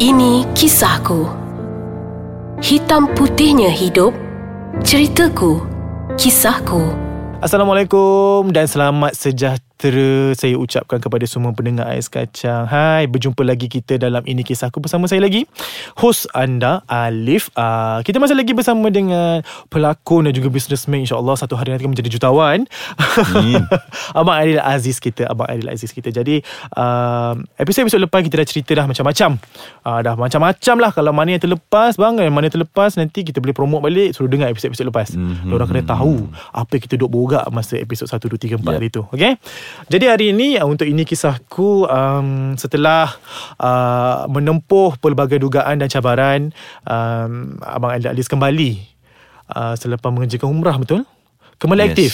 Ini kisahku. Hitam putihnya hidup. Ceritaku. Kisahku. Assalamualaikum dan selamat sejahtera saya ucapkan kepada semua pendengar Ais Kacang. Hai, berjumpa lagi kita dalam Ini Kisahku bersama saya lagi. Host anda, Alif. Uh, kita masih lagi bersama dengan pelakon dan juga businessman. InsyaAllah satu hari nanti akan menjadi jutawan. Hmm. Abang Adil Aziz kita. Abang Adil Aziz kita. Jadi, uh, episod-episod lepas kita dah cerita dah macam-macam. Uh, dah macam-macam lah. Kalau mana yang terlepas, bang. Mana yang terlepas, nanti kita boleh promote balik. Suruh dengar episod-episod lepas. Mm-hmm. Orang kena tahu apa kita duk borak masa episod 1, 2, 3, 4 yep. hari tu. Okay? Jadi hari ini uh, untuk ini kisahku um, setelah uh, menempuh pelbagai dugaan dan cabaran um, Abang Alis kembali uh, selepas mengerjakan umrah betul? Kembali yes. aktif.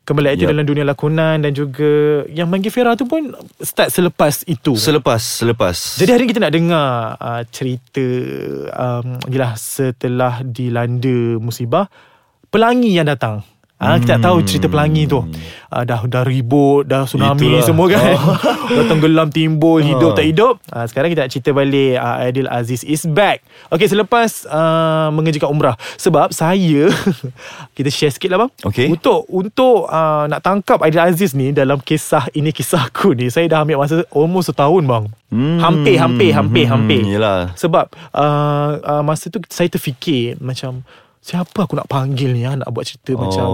Kembali aktif yep. dalam dunia lakonan dan juga yang Manggil Fera tu pun start selepas itu. Selepas, selepas. Jadi hari ini kita nak dengar uh, cerita um, yelah, setelah dilanda musibah pelangi yang datang. Ah hmm. kita tak tahu cerita pelangi tu. Ah, dah dah ribut, dah tsunami Itulah. semua kan. Oh. dah tenggelam timbul, hidup oh. tak hidup. Ah, sekarang kita nak cerita balik ah, Aidil Aziz is back. Okay selepas uh, mengerjakan umrah. Sebab saya kita share sikit lah bang. Okay. Untuk untuk uh, nak tangkap Aidil Aziz ni dalam kisah ini kisahku ni, saya dah ambil masa almost setahun bang. Hmm. Hampir hampir hampir hmm. hampir. Sebab uh, uh, masa tu saya terfikir macam Siapa aku nak panggil ni ya, Nak buat cerita oh. macam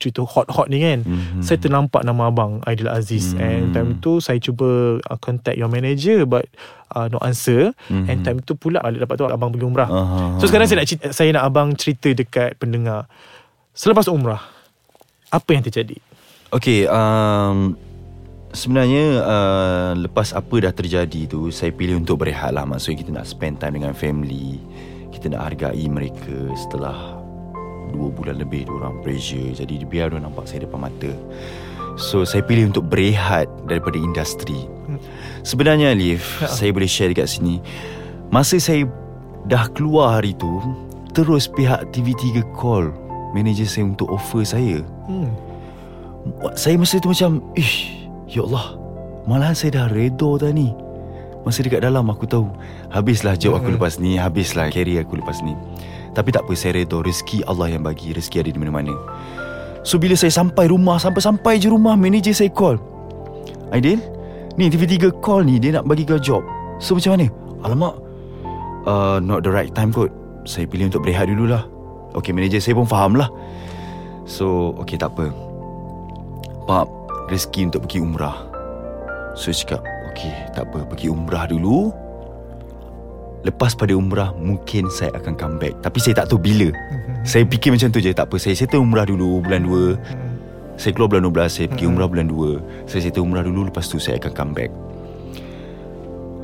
Cerita hot-hot ni kan mm-hmm. Saya ternampak nama abang Aidil Aziz mm-hmm. And time tu Saya cuba uh, Contact your manager But uh, No answer mm-hmm. And time tu pula Dapat tu abang pergi umrah uh-huh. So sekarang saya nak cerita, Saya nak abang cerita Dekat pendengar Selepas umrah Apa yang terjadi Okay um, Sebenarnya uh, Lepas apa dah terjadi tu Saya pilih untuk berehat lah Maksudnya kita nak spend time dengan family kita nak hargai mereka setelah dua bulan lebih orang pressure. Jadi biar dia nampak saya depan mata. So saya pilih untuk berehat daripada industri. Sebenarnya Alif ya. saya boleh share dekat sini masa saya dah keluar hari tu terus pihak TV3 call manager saya untuk offer saya. Hmm. saya masa tu macam ish ya Allah malahan saya dah redor dah ni Masa dekat dalam aku tahu Habislah job aku lepas ni Habislah carry aku lepas ni. Tapi tak apa Saya redor Rezeki Allah yang bagi Rezeki ada di mana-mana. So bila saya sampai rumah Sampai-sampai je rumah Manager saya call. Aidil Ni TV3 call ni Dia nak bagi kau job. So macam mana? Alamak uh, Not the right time kot. Saya pilih untuk berehat dululah. Okay manager saya pun faham lah So okay tak apa. Pak Rezeki untuk pergi umrah. So cakap Okey, tak apa. Pergi umrah dulu. Lepas pada umrah, mungkin saya akan come back. Tapi saya tak tahu bila. saya fikir macam tu je. Tak apa, saya settle umrah dulu bulan 2. Saya keluar bulan 12, saya pergi umrah bulan 2. Saya settle umrah dulu, lepas tu saya akan come back.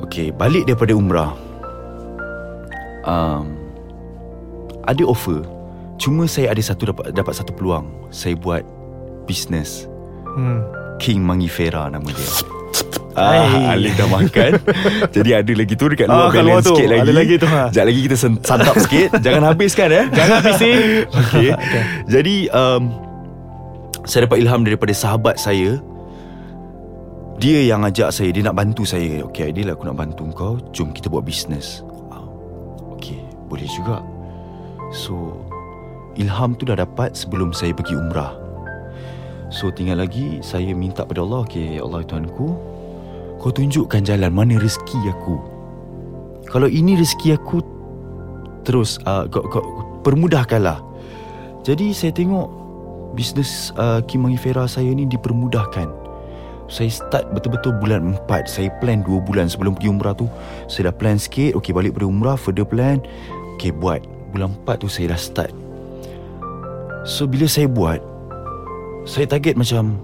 Okey, balik daripada umrah. Um, ada offer. Cuma saya ada satu dapat dapat satu peluang. Saya buat business. Hmm. King Mangifera nama dia. Ah, Alif dah makan. Jadi ada lagi tu Dekat luar ah, balance sikit lagi Ada lagi. tu ha. Sekejap lagi kita santap sikit. Jangan habiskan eh. Jangan habiskan okay. okay. Jadi um, Saya dapat ilham Daripada sahabat saya. Dia yang ajak saya. Dia nak bantu saya. Okay Adil aku nak bantu kau. Jom kita buat bisnes Okay Boleh juga. So Ilham tu dah dapat Sebelum saya pergi umrah So tinggal lagi Saya minta pada Allah Okay Allah Tuhanku kau tunjukkan jalan mana rezeki aku. Kalau ini rezeki aku Terus uh, kau, kau Permudahkanlah. Jadi saya tengok Bisnes uh, Kim Mangifera saya ni dipermudahkan. Saya start betul-betul bulan 4 Saya plan 2 bulan sebelum pergi umrah tu. Saya dah plan sikit. Okay balik pada umrah Further plan. Okay buat. Bulan 4 tu saya dah start. So bila saya buat Saya target macam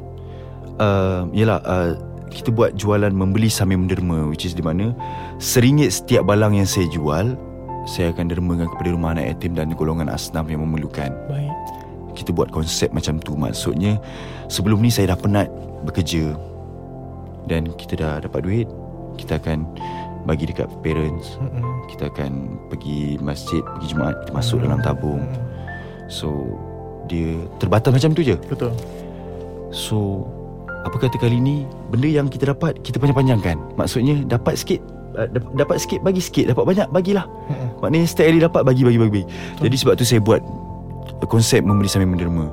uh, Yelah uh, kita buat jualan membeli sambil menderma which is di mana seringgit setiap balang yang saya jual saya akan dermakan kepada rumah anak yatim dan golongan asnaf yang memerlukan. Baik. Kita buat konsep macam tu. Maksudnya sebelum ni saya dah penat bekerja dan kita dah dapat duit kita akan bagi dekat parents. Mm-hmm. kita akan pergi masjid pergi jumaat kita masuk mm-hmm. dalam tabung. So dia terbatas macam tu je betul so apa kata kali ni Benda yang kita dapat Kita panjang-panjangkan Maksudnya dapat sikit dap- dapat sikit bagi sikit, dapat banyak bagilah. Mm-mm. Maknanya setiap hari dapat bagi bagi bagi. Jadi sebab tu saya buat konsep memberi sambil menderma.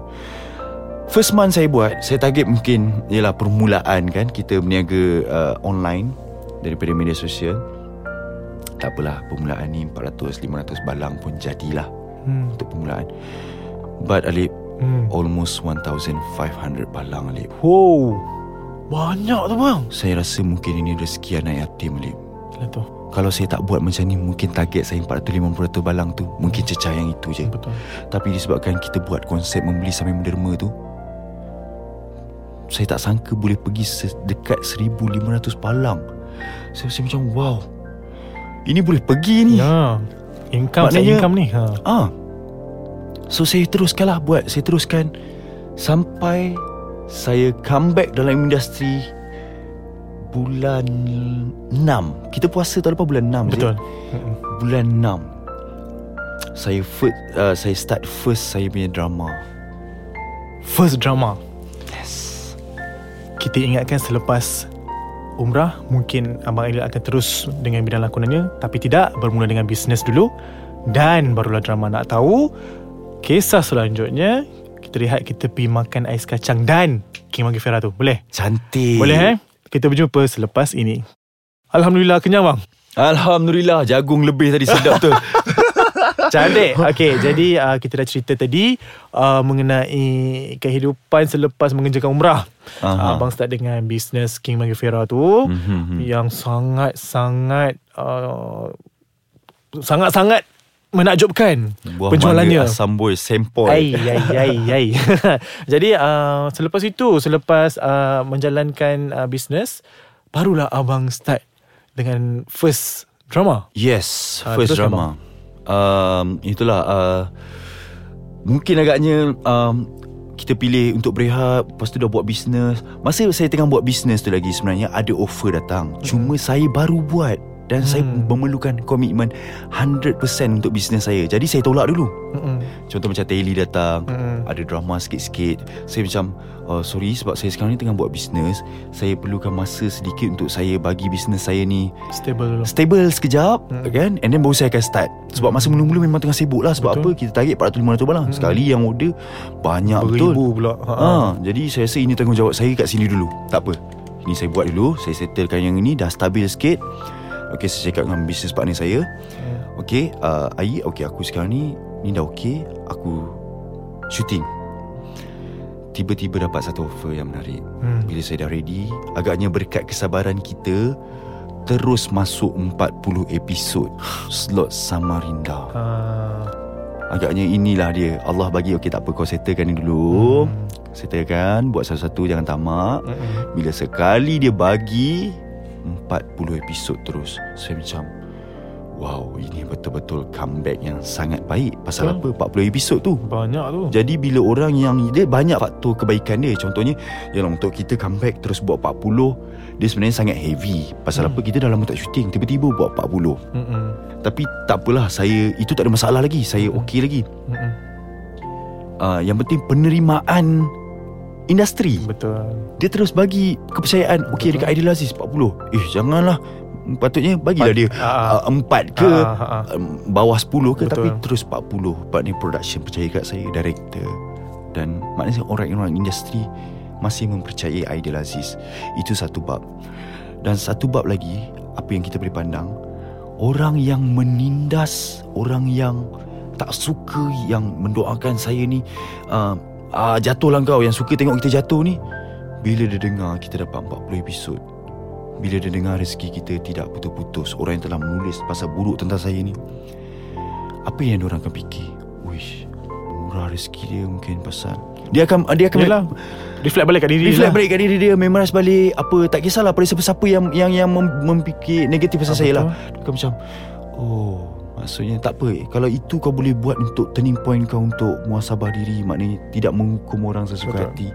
First month saya buat, saya target mungkin ialah permulaan kan kita berniaga uh, online daripada media sosial. Tak apalah, permulaan ni 400 500 balang pun jadilah Hmm. untuk permulaan. But Alip Hmm. almost 1500 balang Alip. Wow. Banyak tu bang. Saya rasa mungkin ini rezeki anak yatim Alip. Tu. Kalau saya tak buat macam ni Mungkin target saya 450 balang tu Mungkin cecah yang itu je Betul. Tapi disebabkan kita buat konsep Membeli sambil menderma tu Saya tak sangka boleh pergi Dekat 1500 balang Saya rasa macam wow Ini boleh pergi ni Ya. Income Maknanya- Maknanya, income ni. Ha. Ah, So saya teruskan lah buat. Saya teruskan Sampai Saya comeback dalam industri Bulan 6 Kita puasa tahun lepas bulan 6 Betul. je. Bulan 6 Saya first, uh, Saya start first Saya punya drama. First drama. Yes. Kita ingatkan selepas umrah mungkin Abang Adil akan terus dengan bidang lakonannya. Tapi tidak bermula dengan bisnes dulu. Dan barulah drama nak tahu kisah selanjutnya kita lihat kita pergi makan ais kacang dan King Magi Farah tu boleh? Cantik Boleh eh? Kita berjumpa selepas ini Alhamdulillah kenyang bang Alhamdulillah Jagung lebih tadi sedap tu Cantik Okay jadi uh, kita dah cerita tadi uh, Mengenai kehidupan selepas mengerjakan umrah Aha. Abang start dengan bisnes King Magifera tu Mhm. Yang sangat-sangat uh, Sangat-sangat menakjubkan Buah penjualannya. mangga asam boy Sempoi Ai, ai, ai, ai. Jadi uh, selepas itu, selepas uh, menjalankan uh, bisnes, barulah abang start dengan first drama. Yes Ah, First drama. um, Itulah uh, Mungkin agaknya um, Kita pilih untuk berehat Lepas tu dah buat bisnes. Masa saya tengah buat bisnes tu lagi Sebenarnya ada offer datang. Cuma saya baru buat Dan saya Hmm. memerlukan komitmen 100% untuk bisnes saya Jadi saya tolak dulu Mm-mm. Contoh macam Taylor datang Mm-mm. Ada drama sikit-sikit Saya macam oh, Sorry sebab saya sekarang ni tengah buat bisnes Saya perlukan masa sedikit Untuk saya bagi bisnes saya ni Stable dulu. Stable sekejap Hmm. hmm. kan And then baru saya akan start Sebab masa mula-mula memang tengah sibuk lah Sebab Betul. apa Kita target 400-500 balang Hmm. hmm. Sekali yang order Banyak betul Beribu pula. Ha. ha. Jadi saya rasa ini tanggungjawab saya kat sini dulu Tak apa Ini saya buat dulu Saya settlekan yang ini Dah stabil sikit Okay saya cakap dengan business partner saya Hmm. Okay uh, Ai Okay aku sekarang ni Ni dah okay Aku Shooting Tiba-tiba dapat satu offer yang menarik Hmm. bila saya dah ready Agaknya berkat kesabaran kita Terus masuk 40 episod Slot Samarinda Ha. Agaknya inilah dia Allah bagi Okay tak apa kau settlekan ni dulu Hmm. Settlekan Buat satu-satu jangan tamak Mm-mm. Bila sekali dia bagi 40 episod terus Saya macam Wow ini betul-betul comeback yang sangat baik Pasal Betul. apa 40 episod tu Banyak tu. jadi bila orang yang Dia banyak faktor kebaikan dia Contohnya Yalah untuk kita comeback Terus buat 40 Dia sebenarnya sangat heavy Pasal Hmm. apa Kita dah lama tak syuting Tiba-tiba buat 40 Mm-mm. Tapi tak apalah Saya Itu tak ada masalah lagi Saya Hmm. okey lagi Mm-mm. uh, Yang penting penerimaan Industri Betul. Dia terus bagi Kepercayaan Okey Betul. dekat Ideal Aziz 40 Eh janganlah Patutnya bagilah dia Ah, uh, 4 ke ah, ah, ah. um, bawah 10 ke Betul. tapi terus 40 partner production percaya kat saya director dan maknanya orang-orang industri masih mempercayai Aidil Aziz itu satu bab dan satu bab lagi apa yang kita boleh pandang orang yang menindas orang yang tak suka yang mendoakan saya ni uh, uh, jatuhlah kau yang suka tengok kita jatuh ni bila dia dengar kita dapat 40 episod bila dia dengar rezeki kita tidak putus-putus Orang yang telah menulis pasal buruk tentang saya ni Apa yang orang akan fikir Wish Murah rezeki dia mungkin pasal Dia akan dia akan Yelah. Reflect balik kat diri Reflect lah. balik kat diri dia Memorize balik Apa tak kisahlah Pada siapa-siapa yang Yang yang mem, memfikir Negatif pasal Ah, saya betul. lah Dia akan macam Oh Maksudnya tak apa Kalau itu kau boleh buat Untuk turning point kau Untuk muasabah diri Maknanya Tidak menghukum orang sesuka Betul. hati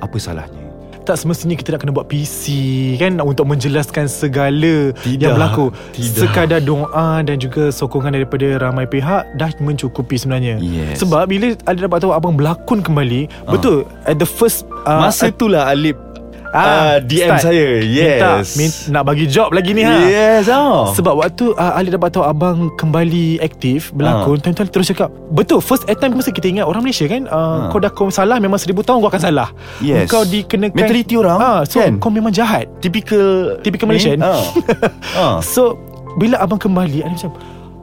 Apa salahnya Tak semestinya kita nak kena buat PC kan Untuk menjelaskan segala Tidak, yang berlaku tidak. Sekadar doa dan juga sokongan daripada ramai pihak Dah mencukupi sebenarnya Yes. Sebab bila ada dapat tahu abang berlakon kembali Ah. Betul At the first uh, Masa itulah Alip Ah, DM start. saya. Minta, Yes. min, nak bagi job lagi ni ha. Yes oh. Sebab waktu uh, Ali dapat tahu abang kembali aktif berlakon, Ah. time-time terus cakap, betul first time mesti kita ingat orang Malaysia kan, uh, Ah. kau dah kau salah memang seribu tahun kau akan salah. Yes. Kau dikenakan Mentaliti orang, Ah, so kan? kau memang jahat. Typical Typical Malaysian. Ah. ah. So bila abang kembali, Ali macam,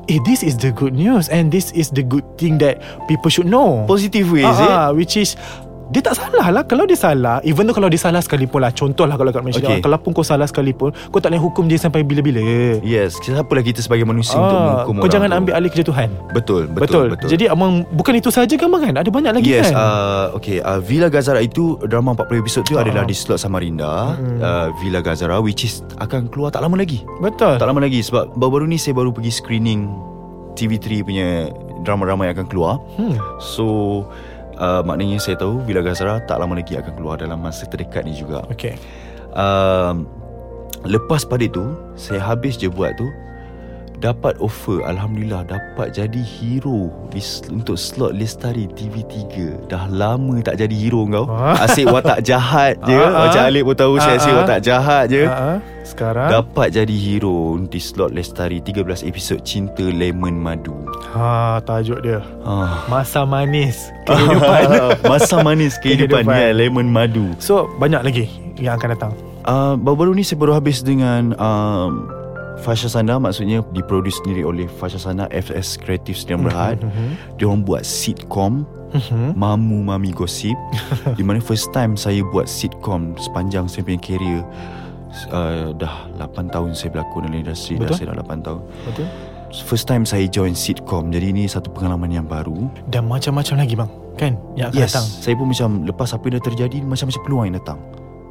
eh this is the good news and this is the good thing that people should know. Positive way is it? Ah, ah, which is dia tak salah lah Kalau dia salah Even though kalau dia salah sekalipun lah Contoh lah kalau kat Malaysia Okay. Kalau pun kau salah sekalipun Kau tak boleh hukum dia sampai bila-bila Yes, siapalah kita sebagai manusia untuk Ah, menghukum Kau orang jangan tu. ambil alih kerja Tuhan Betul, betul, Betul, betul. Jadi abang Bukan itu saja kan kan Ada banyak lagi Yes, kan uh, okay. Uh, Villa Gazara itu drama 40 episod tu Ah. adalah di slot Samarinda, Hmm. uh, Villa Gazara which is akan keluar tak lama lagi. Betul Tak lama lagi sebab baru-baru ni saya baru pergi screening TV3 punya drama-drama yang akan keluar. hmm. So uh, maknanya saya tahu Villa Gazara tak lama lagi akan keluar dalam masa terdekat ni juga. Okay um, Lepas pada tu Saya habis je buat tu Dapat offer Alhamdulillah Dapat jadi hero di, Untuk slot Lestari TV3 Dah lama tak jadi hero kau Ah. Asyik watak jahat je Ah, ah. Macam Alip pun tahu Saya asyik ah. watak jahat je. Sekarang Dapat jadi hero Di slot Lestari 13 episod Cinta Lemon Madu ha, Tajuk dia ah. Masa manis Kehidupan Masa manis kehidupan, Kehidupan. ya, Lemon Madu So banyak lagi Yang akan datang Uh, baru-baru ni saya baru habis dengan um, Fasha Sana maksudnya diproduce sendiri oleh Fasha Sana FS Creative Sdn Berhad. Mhm. Dia orang buat sitcom Mhm. Mamu Mami Gosip Di mana first time saya buat sitcom sepanjang saya punya career uh, Dah 8 tahun saya berlakon dalam industri Dah Betul. saya dah 8 tahun Betul First time saya join sitcom Jadi ini satu pengalaman yang baru Dan macam-macam lagi bang Kan Yang akan Yes datang Saya pun macam Lepas apa yang dah terjadi Macam-macam peluang yang datang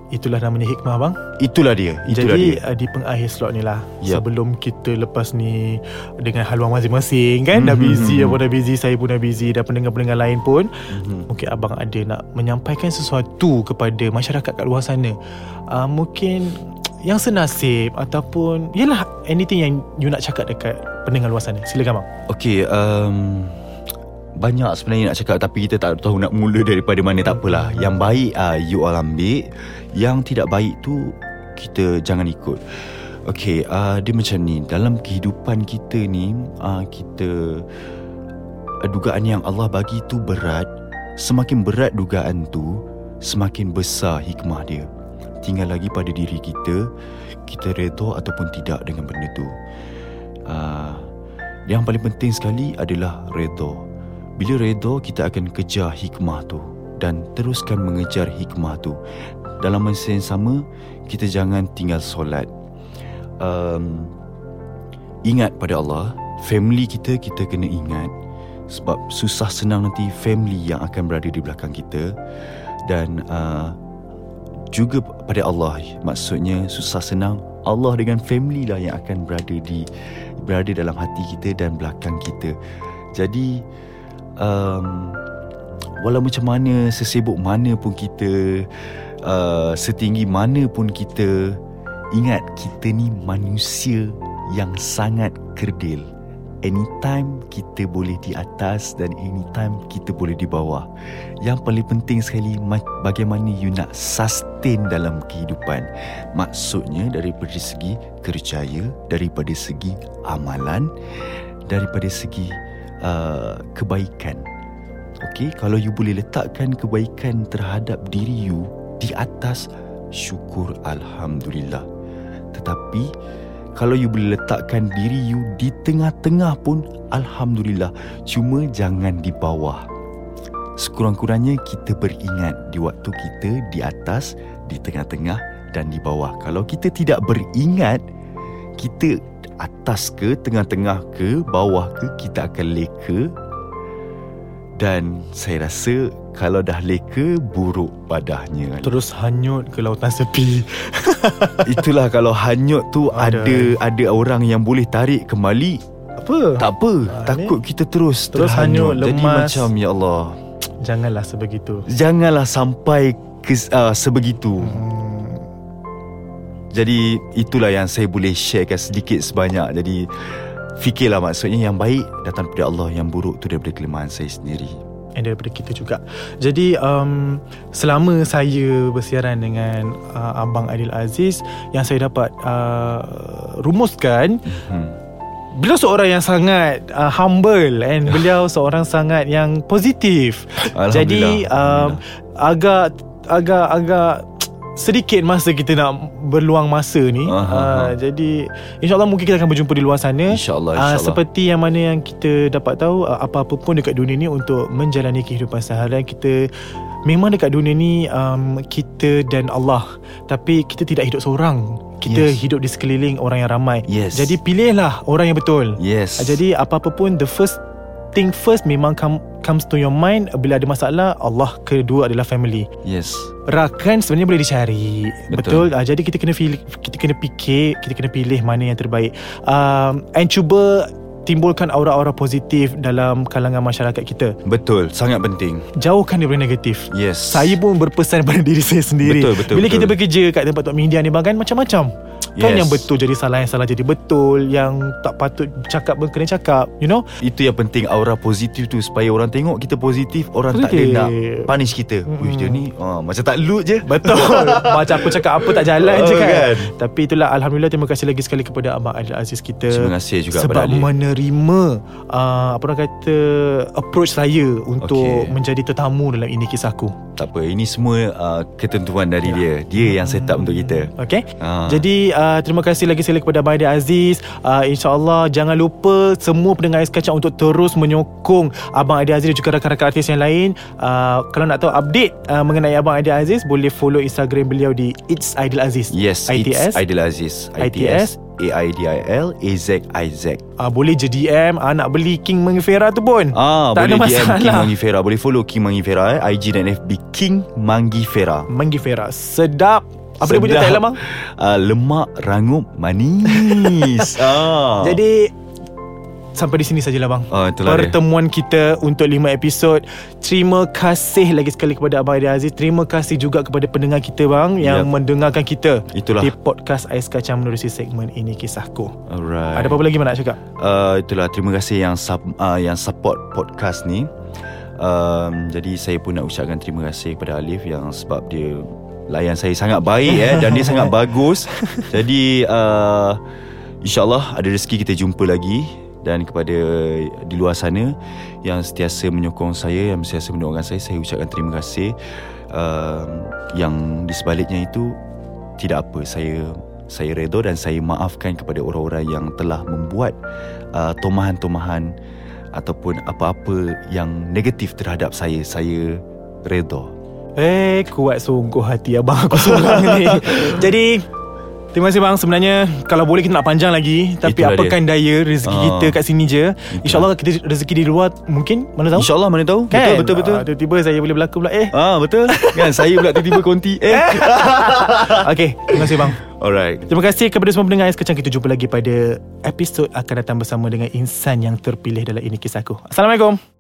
Itulah namanya hikmah bang. Itulah dia Itulah Jadi dia. uh, di pengakhir slot ni lah Yup. Sebelum kita lepas ni Dengan haluan masing-masing kan? Dah Mhm, busy mhm. Abang dah busy Saya pun dah busy Dan pendengar-pendengar lain pun. Mhm. Mungkin abang ada nak menyampaikan sesuatu Kepada masyarakat kat luar sana. Uh, Mungkin Yang senasib Ataupun Yelah anything yang You nak cakap dekat Pendengar luar sana. Silakan bang. Okay um, Banyak sebenarnya nak cakap Tapi kita tak tahu nak mula daripada mana Tak apalah. Yang baik uh, You all ambil Yang tidak baik tu Kita jangan ikut. Okay uh, Dia macam ni. Dalam kehidupan kita ni uh, Kita uh, Dugaan yang Allah bagi tu berat. Semakin berat dugaan tu Semakin besar hikmah dia. Tinggal lagi pada diri kita Kita redha ataupun tidak dengan benda tu. Uh, yang paling penting sekali adalah redha. Bila redha, kita akan kejar hikmah tu dan teruskan mengejar hikmah tu. Dalam masa yang sama, kita jangan tinggal solat. Um, ingat pada Allah, family kita kita kena ingat sebab susah senang nanti family yang akan berada di belakang kita dan uh, juga pada Allah maksudnya susah senang Allah dengan family lah yang akan berada di berada dalam hati kita dan belakang kita jadi um, walau macam mana sesibuk mana pun kita uh, setinggi mana pun kita ingat kita ni manusia yang sangat kerdil anytime kita boleh di atas dan anytime kita boleh di bawah. Yang paling penting sekali ma- bagaimana you nak sustain dalam kehidupan. Maksudnya daripada segi kerjaya, daripada segi amalan, daripada segi uh, kebaikan. Okey, kalau you boleh letakkan kebaikan terhadap diri you di atas syukur alhamdulillah. Tetapi kalau you boleh letakkan diri you di tengah-tengah pun Alhamdulillah. Cuma jangan di bawah. Sekurang-kurangnya kita beringat Di waktu kita di atas Di tengah-tengah dan di bawah. Kalau kita tidak beringat Kita atas ke Tengah-tengah ke Bawah ke Kita akan leka Dan saya rasa Kalau dah leka Buruk padahnya. Terus hanyut ke lautan sepi. Itulah kalau hanyut tu Ada. ada ada orang yang boleh tarik kembali. Apa? tak apa Ah, takut kita terus terus hanyut, jadi lemas. macam ya Allah. Janganlah sebegitu. Janganlah sampai ke uh, sebegitu. Hmm. jadi itulah yang saya boleh sharekan sedikit sebanyak. Jadi fikirlah maksudnya yang baik datang daripada Allah yang buruk tu daripada kelemahan saya sendiri And daripada kita juga Jadi um, Selama saya bersiaran dengan uh, Abang Adil Aziz Yang saya dapat uh, Rumuskan Hmm. Beliau seorang yang sangat uh, humble and beliau seorang sangat yang positif. Jadi um, agak agak agak sedikit masa kita nak berluang masa ni. Aha, aha. Uh, jadi insyaallah mungkin kita akan berjumpa di luar sana. InsyaAllah, Uh, insyaAllah. seperti yang mana yang kita dapat tahu uh, apa-apa pun dekat dunia ni untuk menjalani kehidupan seharian kita Memang dekat dunia ni um, kita dan Allah Tapi kita tidak hidup seorang Kita Yes. hidup di sekeliling orang yang ramai Yes. Jadi pilihlah orang yang betul Yes. Ah, Jadi apa-apa pun The first thing first Memang come, comes to your mind Bila ada masalah Allah Kedua adalah family Yes. Rakan sebenarnya boleh dicari Betul. Betul, Ah, Jadi kita kena pilih, Kita kena fikir Kita kena pilih mana yang terbaik um, And cuba Timbulkan aura-aura positif Dalam kalangan masyarakat kita Betul, sangat penting. Jauhkan daripada negatif Yes. Saya pun berpesan pada diri saya sendiri Betul, betul, Bila betul. kita bekerja kat tempat Tok media ni bang kan Kan Yes. yang betul jadi salah Yang salah jadi betul Yang tak patut cakap pun kena cakap You know Itu yang penting aura positif tu supaya orang tengok kita positif, orang tak Positif. ada nak punish kita. Mm. Wih dia ni ah, macam tak loot je. Betul Macam aku cakap apa tak jalan je Oh, kan. kan? Tapi itulah Alhamdulillah Terima kasih lagi sekali Kepada Abang Adil Aziz kita Terima kasih juga Sebab menerima uh, Apa orang kata Approach saya Untuk Okey. menjadi tetamu Dalam ini kisahku Tak apa, ini semua uh, ketentuan dari dia. Dia yang set up untuk kita. Okay Ah. Jadi uh, terima kasih lagi sekali kepada Adil Aziz uh, InsyaAllah jangan lupa Semua pendengar Ais Kacang Untuk terus menyokong Abang Adil Aziz Dan juga rakan-rakan artis yang lain uh, Kalau nak tahu update uh, Mengenai Abang Adil Aziz Boleh follow Instagram beliau Di It's Aidil Aziz Yes, ITS it's Aidil Aziz. ITS. A-I-D-I-L A-Z-I-Z. uh, Boleh je DM uh, Nak beli King Mangifera tu pun Ah, Tak boleh ada DM masalah. King Mangifera. Boleh follow King Mangifera eh. IG dan FB King Mangifera. Mangifera Sedap Apa dia punya Sedap. tagline bang? Uh, lemak, rangup, manis. ah. Jadi Sampai di sini sajalah bang Oh, itulah dia. Pertemuan kita Untuk 5 episod Terima kasih lagi sekali Kepada Abang Adi Aziz Terima kasih juga Kepada pendengar kita bang Yang Yep. mendengarkan kita Itulah. Di podcast Ais Kacang Menerusi segmen Ini Kisahku Alright. Ada apa-apa lagi mana nak cakap? Uh, itulah terima kasih yang sub, uh, yang support podcast ni. Um, jadi saya pun nak ucapkan terima kasih kepada Alif yang sebab dia layan saya sangat baik eh dan dia sangat bagus. Jadi uh, insyaallah ada rezeki kita jumpa lagi dan kepada di luar sana yang sentiasa menyokong saya yang sentiasa mendoakan saya saya ucapkan terima kasih. Um, yang di sebaliknya itu tidak apa saya saya redha dan saya maafkan kepada orang-orang yang telah membuat uh, tomahan-tomahan ataupun apa-apa yang negatif terhadap saya saya redha Eh kuat sungguh hati abang aku seorang ni. Jadi Terima kasih bang. Sebenarnya Kalau boleh kita nak panjang lagi Tapi Itulah apakan daya Rezeki Ah. kita kat sini je? InsyaAllah kita rezeki di luar Mungkin? Mana tahu? Insyaallah mana tahu. Kan? betul betul betul. Ah, Tiba-tiba saya boleh berlaku pula Eh. Ah betul. Kan? Saya pula tiba-tiba konti eh. Okay Terima kasih bang. Alright. Terima kasih kepada semua pendengar. Kacang Kita jumpa lagi pada Episod akan datang bersama Dengan insan yang terpilih Dalam ini kisahku Assalamualaikum